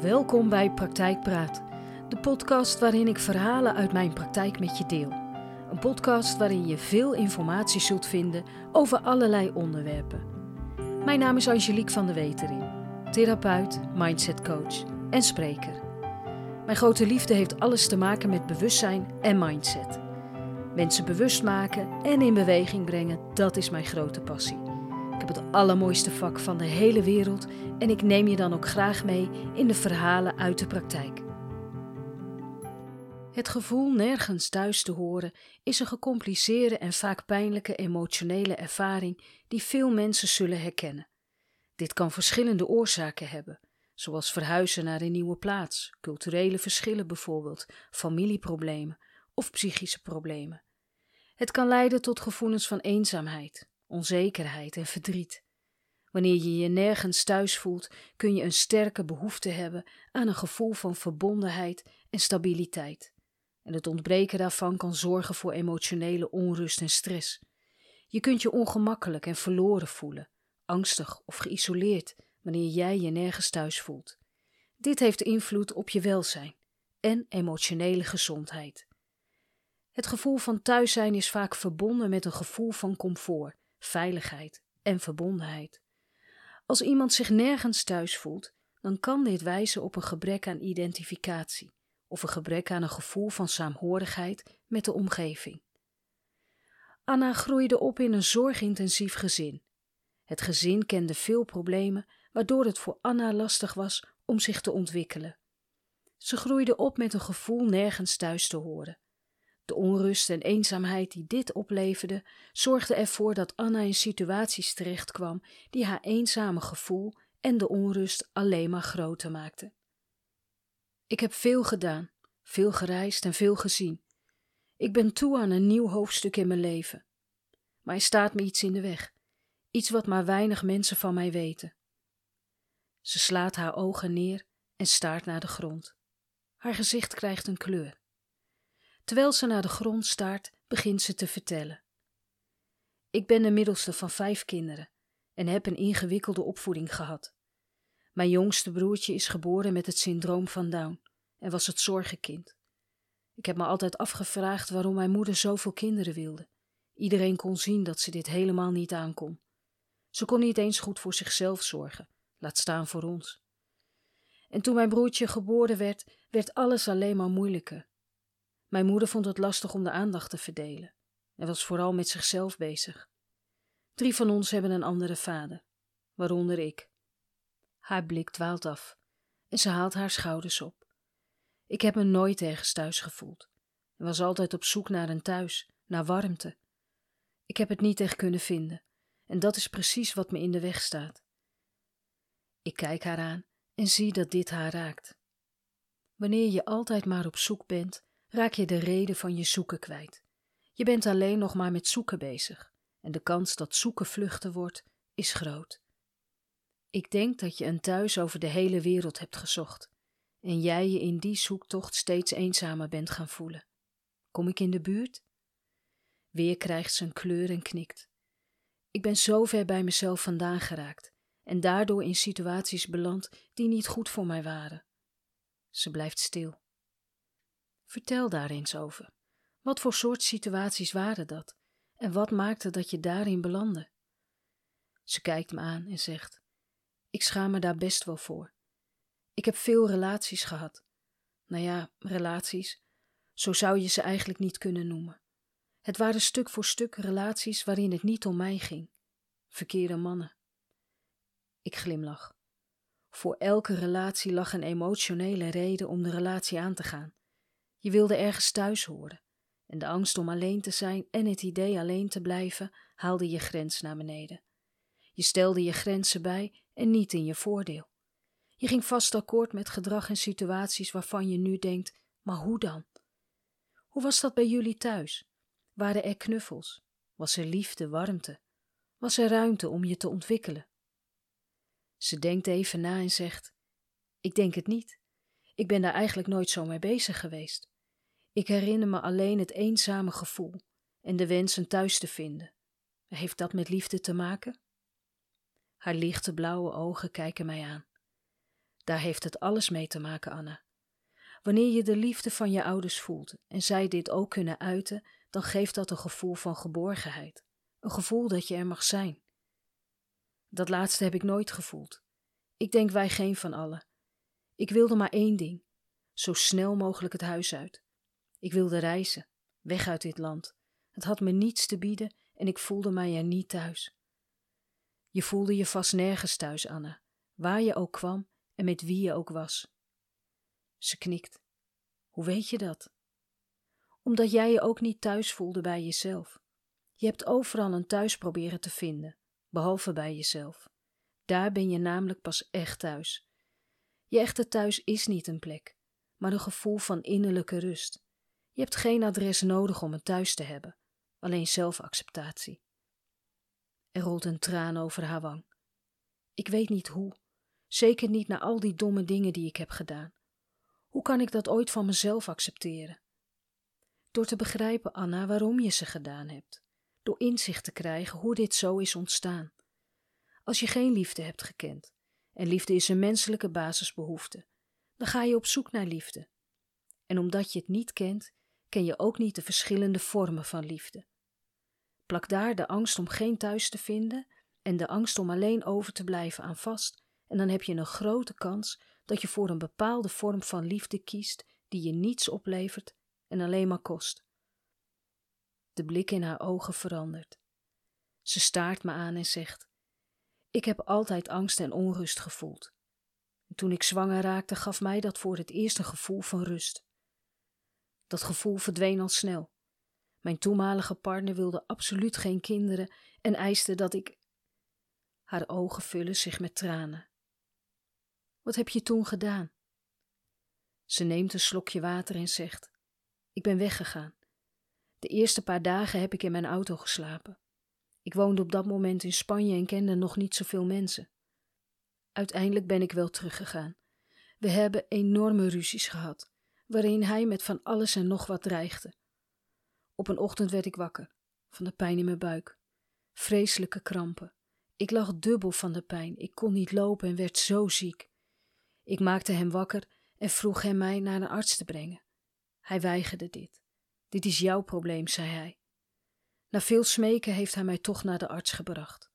Welkom bij Praktijkpraat, de podcast waarin ik verhalen uit mijn praktijk met je deel. Een podcast waarin je veel informatie zult vinden over allerlei onderwerpen. Mijn naam is Angelique van der Wetering, therapeut, mindsetcoach en spreker. Mijn grote liefde heeft alles te maken met bewustzijn en mindset. Mensen bewust maken en in beweging brengen, dat is mijn grote passie. Ik heb het allermooiste vak van de hele wereld en ik neem je dan ook graag mee in de verhalen uit de praktijk. Het gevoel nergens thuis te horen is een gecompliceerde en vaak pijnlijke emotionele ervaring die veel mensen zullen herkennen. Dit kan verschillende oorzaken hebben, zoals verhuizen naar een nieuwe plaats, culturele verschillen bijvoorbeeld, familieproblemen of psychische problemen. Het kan leiden tot gevoelens van eenzaamheid, onzekerheid en verdriet. Wanneer je je nergens thuis voelt, kun je een sterke behoefte hebben aan een gevoel van verbondenheid en stabiliteit. En het ontbreken daarvan kan zorgen voor emotionele onrust en stress. Je kunt je ongemakkelijk en verloren voelen, angstig of geïsoleerd wanneer jij je nergens thuis voelt. Dit heeft invloed op je welzijn en emotionele gezondheid. Het gevoel van thuis zijn is vaak verbonden met een gevoel van comfort, veiligheid en verbondenheid. Als iemand zich nergens thuis voelt, dan kan dit wijzen op een gebrek aan identificatie of een gebrek aan een gevoel van saamhorigheid met de omgeving. Anna groeide op in een zorgintensief gezin. Het gezin kende veel problemen, waardoor het voor Anna lastig was om zich te ontwikkelen. Ze groeide op met een gevoel nergens thuis te horen. De onrust en eenzaamheid die dit opleverde, zorgde ervoor dat Anna in situaties terechtkwam die haar eenzame gevoel en de onrust alleen maar groter maakten. Ik heb veel gedaan, veel gereisd en veel gezien. Ik ben toe aan een nieuw hoofdstuk in mijn leven. Maar er staat me iets in de weg, iets wat maar weinig mensen van mij weten. Ze slaat haar ogen neer en staart naar de grond. Haar gezicht krijgt een kleur. Terwijl ze naar de grond staart, begint ze te vertellen. Ik ben de middelste van vijf kinderen en heb een ingewikkelde opvoeding gehad. Mijn jongste broertje is geboren met het syndroom van Down en was het zorgenkind. Ik heb me altijd afgevraagd waarom mijn moeder zoveel kinderen wilde. Iedereen kon zien dat ze dit helemaal niet aankon. Ze kon niet eens goed voor zichzelf zorgen, laat staan voor ons. En toen mijn broertje geboren werd, werd alles alleen maar moeilijker. Mijn moeder vond het lastig om de aandacht te verdelen en was vooral met zichzelf bezig. Drie van ons hebben een andere vader, waaronder ik. Haar blik dwaalt af en ze haalt haar schouders op. Ik heb me nooit ergens thuis gevoeld en was altijd op zoek naar een thuis, naar warmte. Ik heb het niet echt kunnen vinden en dat is precies wat me in de weg staat. Ik kijk haar aan en zie dat dit haar raakt. Wanneer je altijd maar op zoek bent, raak je de reden van je zoeken kwijt. Je bent alleen nog maar met zoeken bezig en de kans dat zoeken vluchten wordt, is groot. Ik denk dat je een thuis over de hele wereld hebt gezocht en jij je in die zoektocht steeds eenzamer bent gaan voelen. Kom ik in de buurt? Weer krijgt ze een kleur en knikt. Ik ben zo ver bij mezelf vandaan geraakt en daardoor in situaties beland die niet goed voor mij waren. Ze blijft stil. Vertel daar eens over. Wat voor soort situaties waren dat? En wat maakte dat je daarin belandde? Ze kijkt me aan en zegt: Ik schaam me daar best wel voor. Ik heb veel relaties gehad. Nou ja, relaties. Zo zou je ze eigenlijk niet kunnen noemen. Het waren stuk voor stuk relaties waarin het niet om mij ging. Verkeerde mannen. Ik glimlach. Voor elke relatie lag een emotionele reden om de relatie aan te gaan. Je wilde ergens thuis horen. En de angst om alleen te zijn en het idee alleen te blijven haalde je grens naar beneden. Je stelde je grenzen bij en niet in je voordeel. Je ging vast akkoord met gedrag en situaties waarvan je nu denkt: maar hoe dan? Hoe was dat bij jullie thuis? Waren er knuffels? Was er liefde, warmte? Was er ruimte om je te ontwikkelen? Ze denkt even na en zegt: Ik denk het niet. Ik ben daar eigenlijk nooit zo mee bezig geweest. Ik herinner me alleen het eenzame gevoel en de wens een thuis te vinden. Heeft dat met liefde te maken? Haar lichte blauwe ogen kijken mij aan. Daar heeft het alles mee te maken, Anna. Wanneer je de liefde van je ouders voelt en zij dit ook kunnen uiten, dan geeft dat een gevoel van geborgenheid. Een gevoel dat je er mag zijn. Dat laatste heb ik nooit gevoeld. Ik denk wij geen van allen. Ik wilde maar één ding: zo snel mogelijk het huis uit. Ik wilde reizen, weg uit dit land. Het had me niets te bieden en ik voelde mij er niet thuis. Je voelde je vast nergens thuis, Anna, waar je ook kwam en met wie je ook was. Ze knikt. Hoe weet je dat? Omdat jij je ook niet thuis voelde bij jezelf. Je hebt overal een thuis proberen te vinden, behalve bij jezelf. Daar ben je namelijk pas echt thuis. Je echte thuis is niet een plek, maar een gevoel van innerlijke rust. Je hebt geen adres nodig om een thuis te hebben, alleen zelfacceptatie. Er rolt een traan over haar wang. Ik weet niet hoe, zeker niet na al die domme dingen die ik heb gedaan. Hoe kan ik dat ooit van mezelf accepteren? Door te begrijpen, Anna, waarom je ze gedaan hebt. Door inzicht te krijgen hoe dit zo is ontstaan. Als je geen liefde hebt gekend, en liefde is een menselijke basisbehoefte, dan ga je op zoek naar liefde. En omdat je het niet kent, ken je ook niet de verschillende vormen van liefde. Plak daar de angst om geen thuis te vinden en de angst om alleen over te blijven aan vast, en dan heb je een grote kans dat je voor een bepaalde vorm van liefde kiest die je niets oplevert en alleen maar kost. De blik in haar ogen verandert. Ze staart me aan en zegt: Ik heb altijd angst en onrust gevoeld. En toen ik zwanger raakte, gaf mij dat voor het eerst een gevoel van rust. Dat gevoel verdween al snel. Mijn toenmalige partner wilde absoluut geen kinderen en eiste dat ik. Haar ogen vullen zich met tranen. Wat heb je toen gedaan? Ze neemt een slokje water en zegt: Ik ben weggegaan. De eerste paar dagen heb ik in mijn auto geslapen. Ik woonde op dat moment in Spanje en kende nog niet zoveel mensen. Uiteindelijk ben ik wel teruggegaan. We hebben enorme ruzies gehad, waarin hij met van alles en nog wat dreigde. Op een ochtend werd ik wakker, van de pijn in mijn buik. Vreselijke krampen. Ik lag dubbel van de pijn. Ik kon niet lopen en werd zo ziek. Ik maakte hem wakker en vroeg hem mij naar een arts te brengen. Hij weigerde dit. Dit is jouw probleem, zei hij. Na veel smeken heeft hij mij toch naar de arts gebracht.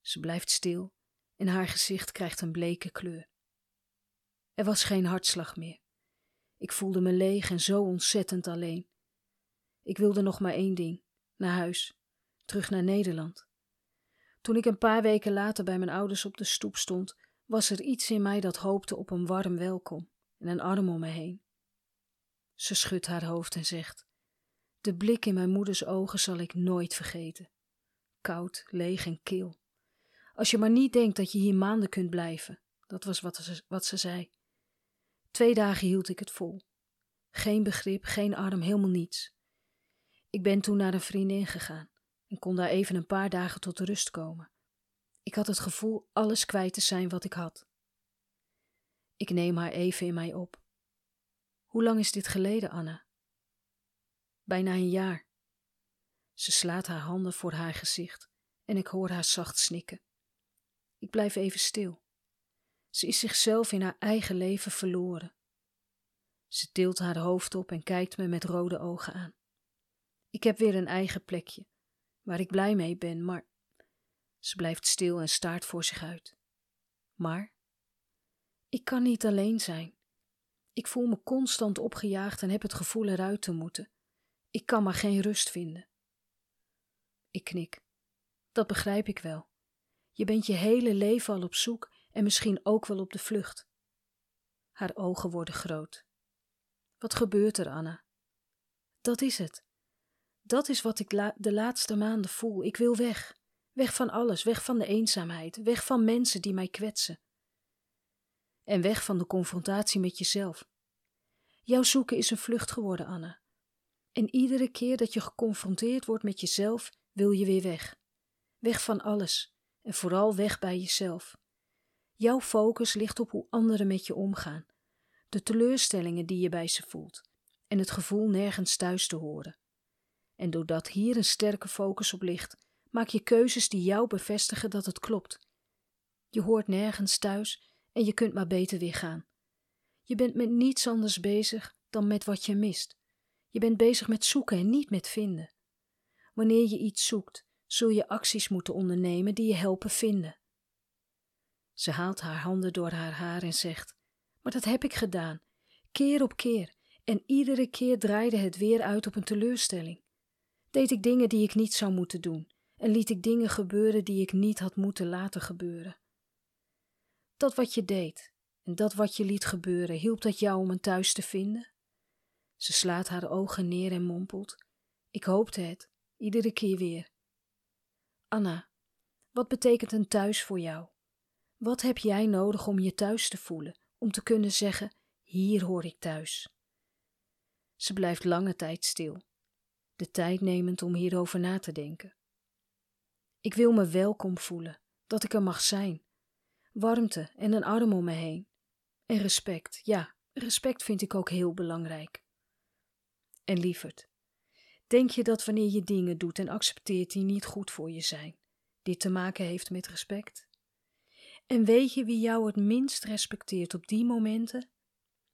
Ze blijft stil en haar gezicht krijgt een bleke kleur. Er was geen hartslag meer. Ik voelde me leeg en zo ontzettend alleen. Ik wilde nog maar één ding: naar huis, terug naar Nederland. Toen ik een paar weken later bij mijn ouders op de stoep stond, was er iets in mij dat hoopte op een warm welkom en een arm om me heen. Ze schudt haar hoofd en zegt: De blik in mijn moeders ogen zal ik nooit vergeten. Koud, leeg en kil. Als je maar niet denkt dat je hier maanden kunt blijven, dat was wat ze, wat ze zei. Twee dagen hield ik het vol. Geen begrip, geen arm, helemaal niets. Ik ben toen naar een vriendin gegaan en kon daar even een paar dagen tot rust komen. Ik had het gevoel alles kwijt te zijn wat ik had. Ik neem haar even in mij op. Hoe lang is dit geleden, Anna? Bijna een jaar. Ze slaat haar handen voor haar gezicht en ik hoor haar zacht snikken. Ik blijf even stil. Ze is zichzelf in haar eigen leven verloren. Ze tilt haar hoofd op en kijkt me met rode ogen aan. Ik heb weer een eigen plekje, waar ik blij mee ben, maar ze blijft stil en staart voor zich uit. Maar ik kan niet alleen zijn. Ik voel me constant opgejaagd en heb het gevoel eruit te moeten. Ik kan maar geen rust vinden. Ik knik. Dat begrijp ik wel. Je bent je hele leven al op zoek en misschien ook wel op de vlucht. Haar ogen worden groot. Wat gebeurt er, Anna? Dat is het. Dat is wat ik de laatste maanden voel. Ik wil weg. Weg van alles, weg van de eenzaamheid, weg van mensen die mij kwetsen. En weg van de confrontatie met jezelf. Jouw zoeken is een vlucht geworden, Anna. En iedere keer dat je geconfronteerd wordt met jezelf, wil je weer weg. Weg van alles en vooral weg bij jezelf. Jouw focus ligt op hoe anderen met je omgaan, de teleurstellingen die je bij ze voelt en het gevoel nergens thuis te horen. En doordat hier een sterke focus op ligt, maak je keuzes die jou bevestigen dat het klopt. Je hoort nergens thuis en je kunt maar beter weer gaan. Je bent met niets anders bezig dan met wat je mist. Je bent bezig met zoeken en niet met vinden. Wanneer je iets zoekt, zul je acties moeten ondernemen die je helpen vinden. Ze haalt haar handen door haar haar en zegt: Maar dat heb ik gedaan, keer op keer, en iedere keer draaide het weer uit op een teleurstelling. Deed ik dingen die ik niet zou moeten doen, en liet ik dingen gebeuren die ik niet had moeten laten gebeuren. Dat wat je deed en dat wat je liet gebeuren, hielp dat jou om een thuis te vinden? Ze slaat haar ogen neer en mompelt: Ik hoopte het, iedere keer weer. Anna, wat betekent een thuis voor jou? Wat heb jij nodig om je thuis te voelen, om te kunnen zeggen: Hier hoor ik thuis? Ze blijft lange tijd stil, de tijd nemend om hierover na te denken. Ik wil me welkom voelen, dat ik er mag zijn. Warmte en een arm om me heen. En respect, ja, respect vind ik ook heel belangrijk. En lieverd, denk je dat wanneer je dingen doet en accepteert die niet goed voor je zijn, dit te maken heeft met respect? En weet je wie jou het minst respecteert op die momenten?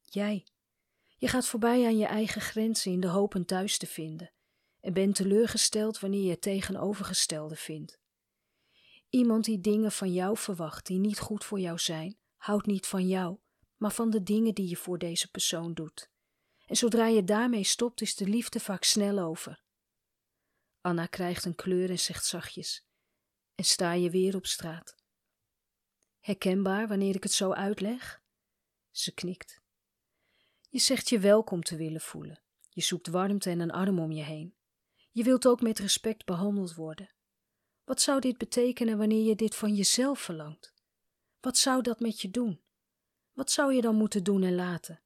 Jij. Je gaat voorbij aan je eigen grenzen in de hoop een thuis te vinden en bent teleurgesteld wanneer je het tegenovergestelde vindt. Iemand die dingen van jou verwacht die niet goed voor jou zijn, houdt niet van jou, maar van de dingen die je voor deze persoon doet. En zodra je daarmee stopt, is de liefde vaak snel over. Anna krijgt een kleur en zegt zachtjes: En sta je weer op straat. Herkenbaar wanneer ik het zo uitleg? Ze knikt. Je zegt je welkom te willen voelen. Je zoekt warmte en een arm om je heen. Je wilt ook met respect behandeld worden. Wat zou dit betekenen wanneer je dit van jezelf verlangt? Wat zou dat met je doen? Wat zou je dan moeten doen en laten?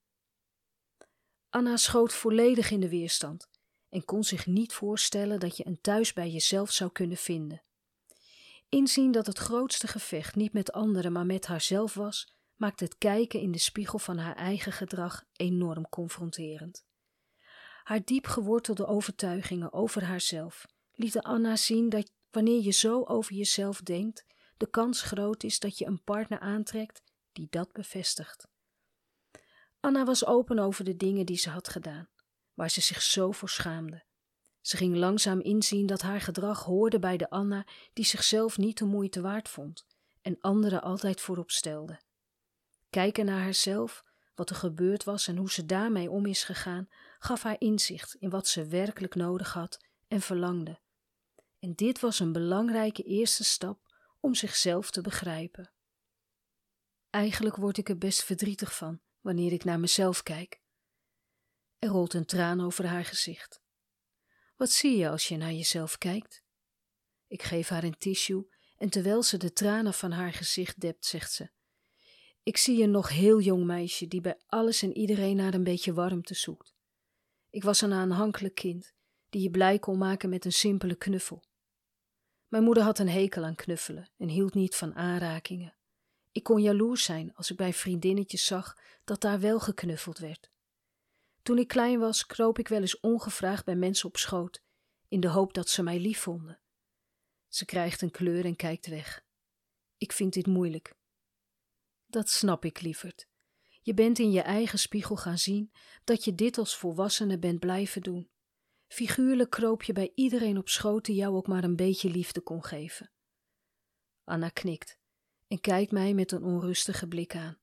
Anna schoot volledig in de weerstand en kon zich niet voorstellen dat je een thuis bij jezelf zou kunnen vinden. Inzien dat het grootste gevecht niet met anderen, maar met haarzelf was, maakte het kijken in de spiegel van haar eigen gedrag enorm confronterend. Haar diep gewortelde overtuigingen over haarzelf lieten Anna zien dat wanneer je zo over jezelf denkt, de kans groot is dat je een partner aantrekt die dat bevestigt. Anna was open over de dingen die ze had gedaan, waar ze zich zo voor schaamde. Ze ging langzaam inzien dat haar gedrag hoorde bij de Anna die zichzelf niet de moeite waard vond en anderen altijd voorop stelde. Kijken naar haarzelf, wat er gebeurd was en hoe ze daarmee om is gegaan, gaf haar inzicht in wat ze werkelijk nodig had en verlangde. En dit was een belangrijke eerste stap om zichzelf te begrijpen. Eigenlijk word ik er best verdrietig van wanneer ik naar mezelf kijk. Er rolt een traan over haar gezicht. Wat zie je als je naar jezelf kijkt? Ik geef haar een tissue en terwijl ze de tranen van haar gezicht dept, zegt ze: Ik zie een nog heel jong meisje die bij alles en iedereen naar een beetje warmte zoekt. Ik was een aanhankelijk kind die je blij kon maken met een simpele knuffel. Mijn moeder had een hekel aan knuffelen en hield niet van aanrakingen. Ik kon jaloers zijn als ik bij vriendinnetjes zag dat daar wel geknuffeld werd. Toen ik klein was, kroop ik wel eens ongevraagd bij mensen op schoot, in de hoop dat ze mij lief vonden. Ze krijgt een kleur en kijkt weg. Ik vind dit moeilijk. Dat snap ik, lieverd. Je bent in je eigen spiegel gaan zien dat je dit als volwassene bent blijven doen. Figuurlijk kroop je bij iedereen op schoot die jou ook maar een beetje liefde kon geven. Anna knikt en kijkt mij met een onrustige blik aan.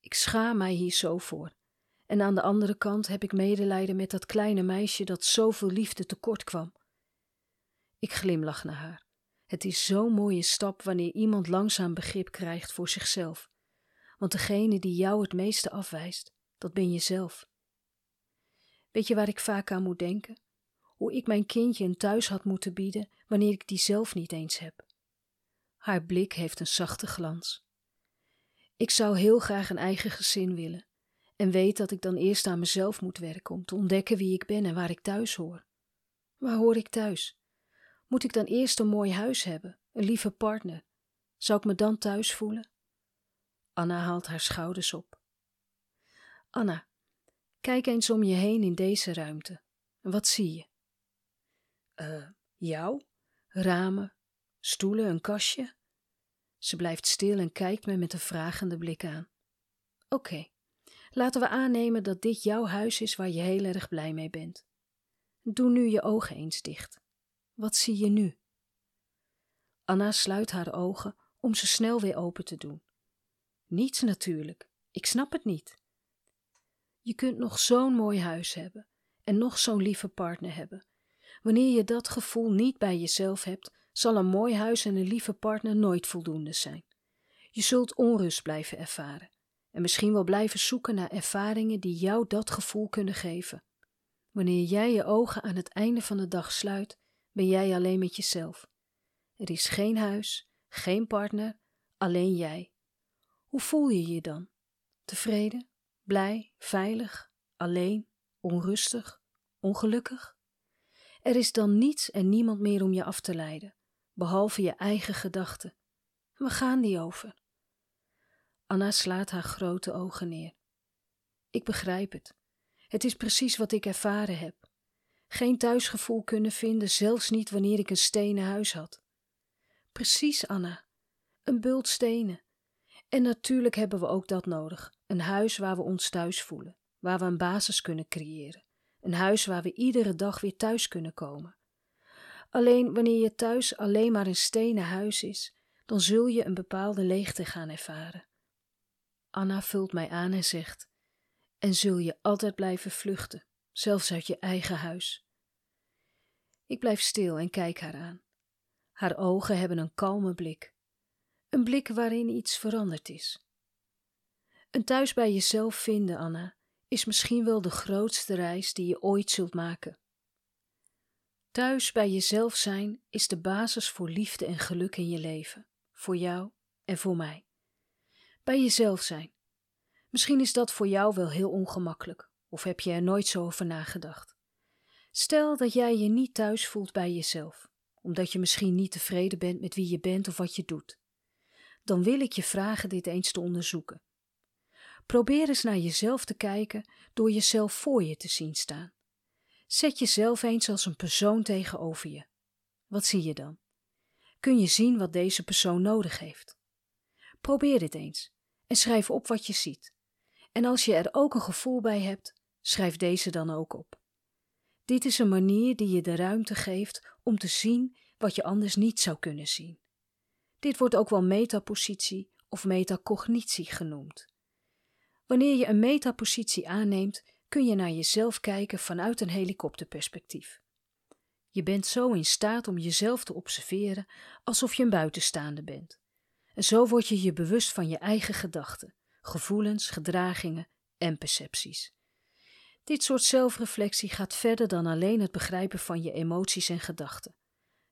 Ik schaam mij hier zo voor. En aan de andere kant heb ik medelijden met dat kleine meisje dat zoveel liefde tekort kwam. Ik glimlach naar haar. Het is zo'n mooie stap wanneer iemand langzaam begrip krijgt voor zichzelf. Want degene die jou het meeste afwijst, dat ben jezelf. Weet je waar ik vaak aan moet denken? Hoe ik mijn kindje een thuis had moeten bieden wanneer ik die zelf niet eens heb. Haar blik heeft een zachte glans. Ik zou heel graag een eigen gezin willen en weet dat ik dan eerst aan mezelf moet werken om te ontdekken wie ik ben en waar ik thuis hoor. Waar hoor ik thuis? Moet ik dan eerst een mooi huis hebben, een lieve partner? Zou ik me dan thuis voelen? Anna haalt haar schouders op. Anna, kijk eens om je heen in deze ruimte. Wat zie je? Eh, jou? Ramen, stoelen, een kastje? Ze blijft stil en kijkt me met een vragende blik aan. Oké, laten we aannemen dat dit jouw huis is waar je heel erg blij mee bent. Doe nu je ogen eens dicht. Wat zie je nu? Anna sluit haar ogen om ze snel weer open te doen. Niets natuurlijk, ik snap het niet. Je kunt nog zo'n mooi huis hebben en nog zo'n lieve partner hebben. Wanneer je dat gevoel niet bij jezelf hebt, zal een mooi huis en een lieve partner nooit voldoende zijn. Je zult onrust blijven ervaren en misschien wel blijven zoeken naar ervaringen die jou dat gevoel kunnen geven. Wanneer jij je ogen aan het einde van de dag sluit, ben jij alleen met jezelf. Er is geen huis, geen partner, alleen jij. Hoe voel je je dan? Tevreden, blij, veilig, alleen, onrustig, ongelukkig? Er is dan niets en niemand meer om je af te leiden, behalve je eigen gedachten. Waar gaan die over? Anna slaat haar grote ogen neer. Ik begrijp het. Het is precies wat ik ervaren heb. Geen thuisgevoel kunnen vinden, zelfs niet wanneer ik een stenen huis had. Precies, Anna. Een bult stenen. En natuurlijk hebben we ook dat nodig. Een huis waar we ons thuis voelen, waar we een basis kunnen creëren. Een huis waar we iedere dag weer thuis kunnen komen. Alleen wanneer je thuis alleen maar een stenen huis is, dan zul je een bepaalde leegte gaan ervaren. Anna vult mij aan en zegt: En zul je altijd blijven vluchten, zelfs uit je eigen huis? Ik blijf stil en kijk haar aan. Haar ogen hebben een kalme blik, een blik waarin iets veranderd is. Een thuis bij jezelf vinden, Anna, is misschien wel de grootste reis die je ooit zult maken. Thuis bij jezelf zijn is de basis voor liefde en geluk in je leven, voor jou en voor mij. Bij jezelf zijn. Misschien is dat voor jou wel heel ongemakkelijk, of heb je er nooit zo over nagedacht. Stel dat jij je niet thuis voelt bij jezelf, omdat je misschien niet tevreden bent met wie je bent of wat je doet. Dan wil ik je vragen dit eens te onderzoeken. Probeer eens naar jezelf te kijken door jezelf voor je te zien staan. Zet jezelf eens als een persoon tegenover je. Wat zie je dan? Kun je zien wat deze persoon nodig heeft? Probeer dit eens en schrijf op wat je ziet. En als je er ook een gevoel bij hebt, schrijf deze dan ook op. Dit is een manier die je de ruimte geeft om te zien wat je anders niet zou kunnen zien. Dit wordt ook wel metapositie of metacognitie genoemd. Wanneer je een metapositie aanneemt, kun je naar jezelf kijken vanuit een helikopterperspectief. Je bent zo in staat om jezelf te observeren alsof je een buitenstaande bent. En zo word je je bewust van je eigen gedachten, gevoelens, gedragingen en percepties. Dit soort zelfreflectie gaat verder dan alleen het begrijpen van je emoties en gedachten.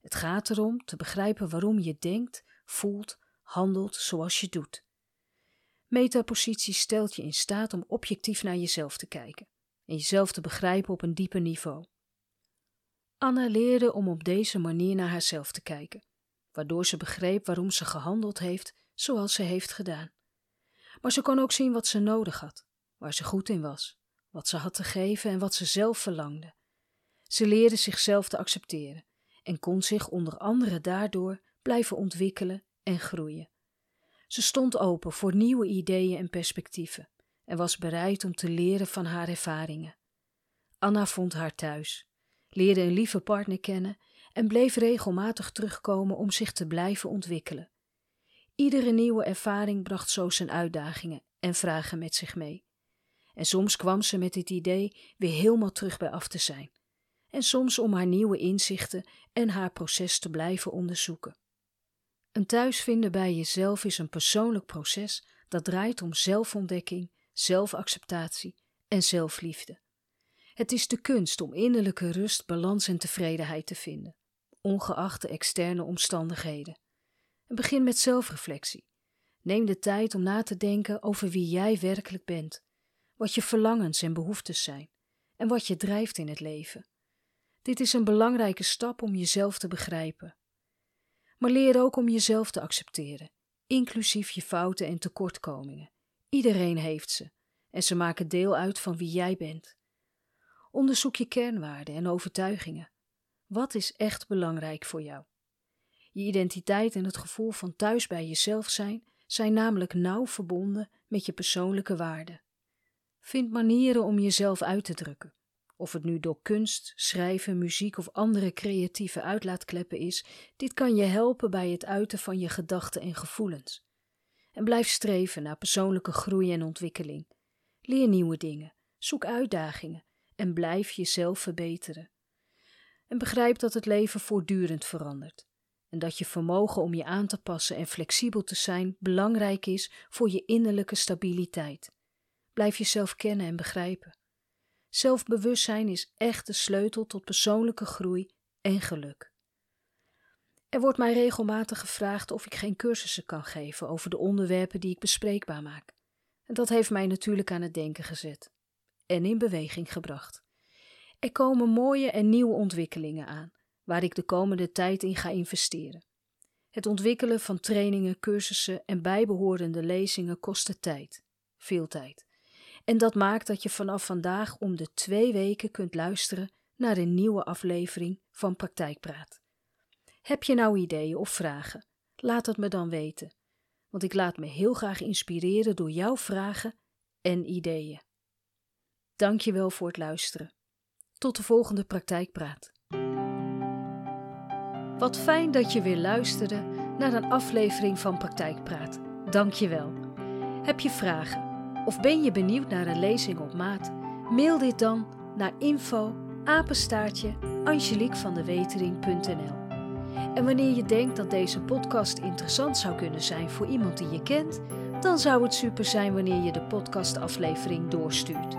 Het gaat erom te begrijpen waarom je denkt, voelt, handelt zoals je doet. Metapositie stelt je in staat om objectief naar jezelf te kijken en jezelf te begrijpen op een dieper niveau. Anna leerde om op deze manier naar haarzelf te kijken, waardoor ze begreep waarom ze gehandeld heeft zoals ze heeft gedaan. Maar ze kon ook zien wat ze nodig had, waar ze goed in was, wat ze had te geven en wat ze zelf verlangde. Ze leerde zichzelf te accepteren en kon zich onder andere daardoor blijven ontwikkelen en groeien. Ze stond open voor nieuwe ideeën en perspectieven en was bereid om te leren van haar ervaringen. Anna vond haar thuis, leerde een lieve partner kennen en bleef regelmatig terugkomen om zich te blijven ontwikkelen. Iedere nieuwe ervaring bracht zo zijn uitdagingen en vragen met zich mee. En soms kwam ze met het idee weer helemaal terug bij af te zijn, en soms om haar nieuwe inzichten en haar proces te blijven onderzoeken. Een thuisvinden bij jezelf is een persoonlijk proces dat draait om zelfontdekking, zelfacceptatie en zelfliefde. Het is de kunst om innerlijke rust, balans en tevredenheid te vinden, ongeacht de externe omstandigheden. En begin met zelfreflectie. Neem de tijd om na te denken over wie jij werkelijk bent, wat je verlangens en behoeftes zijn en wat je drijft in het leven. Dit is een belangrijke stap om jezelf te begrijpen maar leer ook om jezelf te accepteren, inclusief je fouten en tekortkomingen. Iedereen heeft ze en ze maken deel uit van wie jij bent. Onderzoek je kernwaarden en overtuigingen. Wat is echt belangrijk voor jou? Je identiteit en het gevoel van thuis bij jezelf zijn zijn namelijk nauw verbonden met je persoonlijke waarden. Vind manieren om jezelf uit te drukken. Of het nu door kunst, schrijven, muziek of andere creatieve uitlaatkleppen is, dit kan je helpen bij het uiten van je gedachten en gevoelens. En blijf streven naar persoonlijke groei en ontwikkeling. Leer nieuwe dingen, zoek uitdagingen en blijf jezelf verbeteren. En begrijp dat het leven voortdurend verandert en dat je vermogen om je aan te passen en flexibel te zijn belangrijk is voor je innerlijke stabiliteit. Blijf jezelf kennen en begrijpen. Zelfbewustzijn is echt de sleutel tot persoonlijke groei en geluk. Er wordt mij regelmatig gevraagd of ik geen cursussen kan geven over de onderwerpen die ik bespreekbaar maak. En dat heeft mij natuurlijk aan het denken gezet en in beweging gebracht. Er komen mooie en nieuwe ontwikkelingen aan, waar ik de komende tijd in ga investeren. Het ontwikkelen van trainingen, cursussen en bijbehorende lezingen kostte tijd, veel tijd. En dat maakt dat je vanaf vandaag om de twee weken kunt luisteren naar een nieuwe aflevering van Praktijkpraat. Heb je nou ideeën of vragen? Laat het me dan weten, want ik laat me heel graag inspireren door jouw vragen en ideeën. Dank je wel voor het luisteren. Tot de volgende Praktijkpraat. Wat fijn dat je weer luisterde naar een aflevering van Praktijkpraat. Dank je wel. Heb je vragen of ben je benieuwd naar een lezing op maat? Mail dit dan naar info apenstaartje angeliekvandewetering.nl En wanneer je denkt dat deze podcast interessant zou kunnen zijn voor iemand die je kent, dan zou het super zijn wanneer je de podcastaflevering doorstuurt.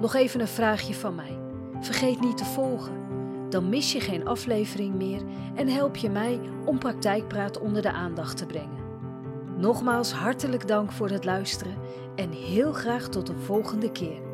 Nog even een vraagje van mij. Vergeet niet te volgen. Dan mis je geen aflevering meer en help je mij om praktijkpraat onder de aandacht te brengen. Nogmaals hartelijk dank voor het luisteren en heel graag tot een volgende keer.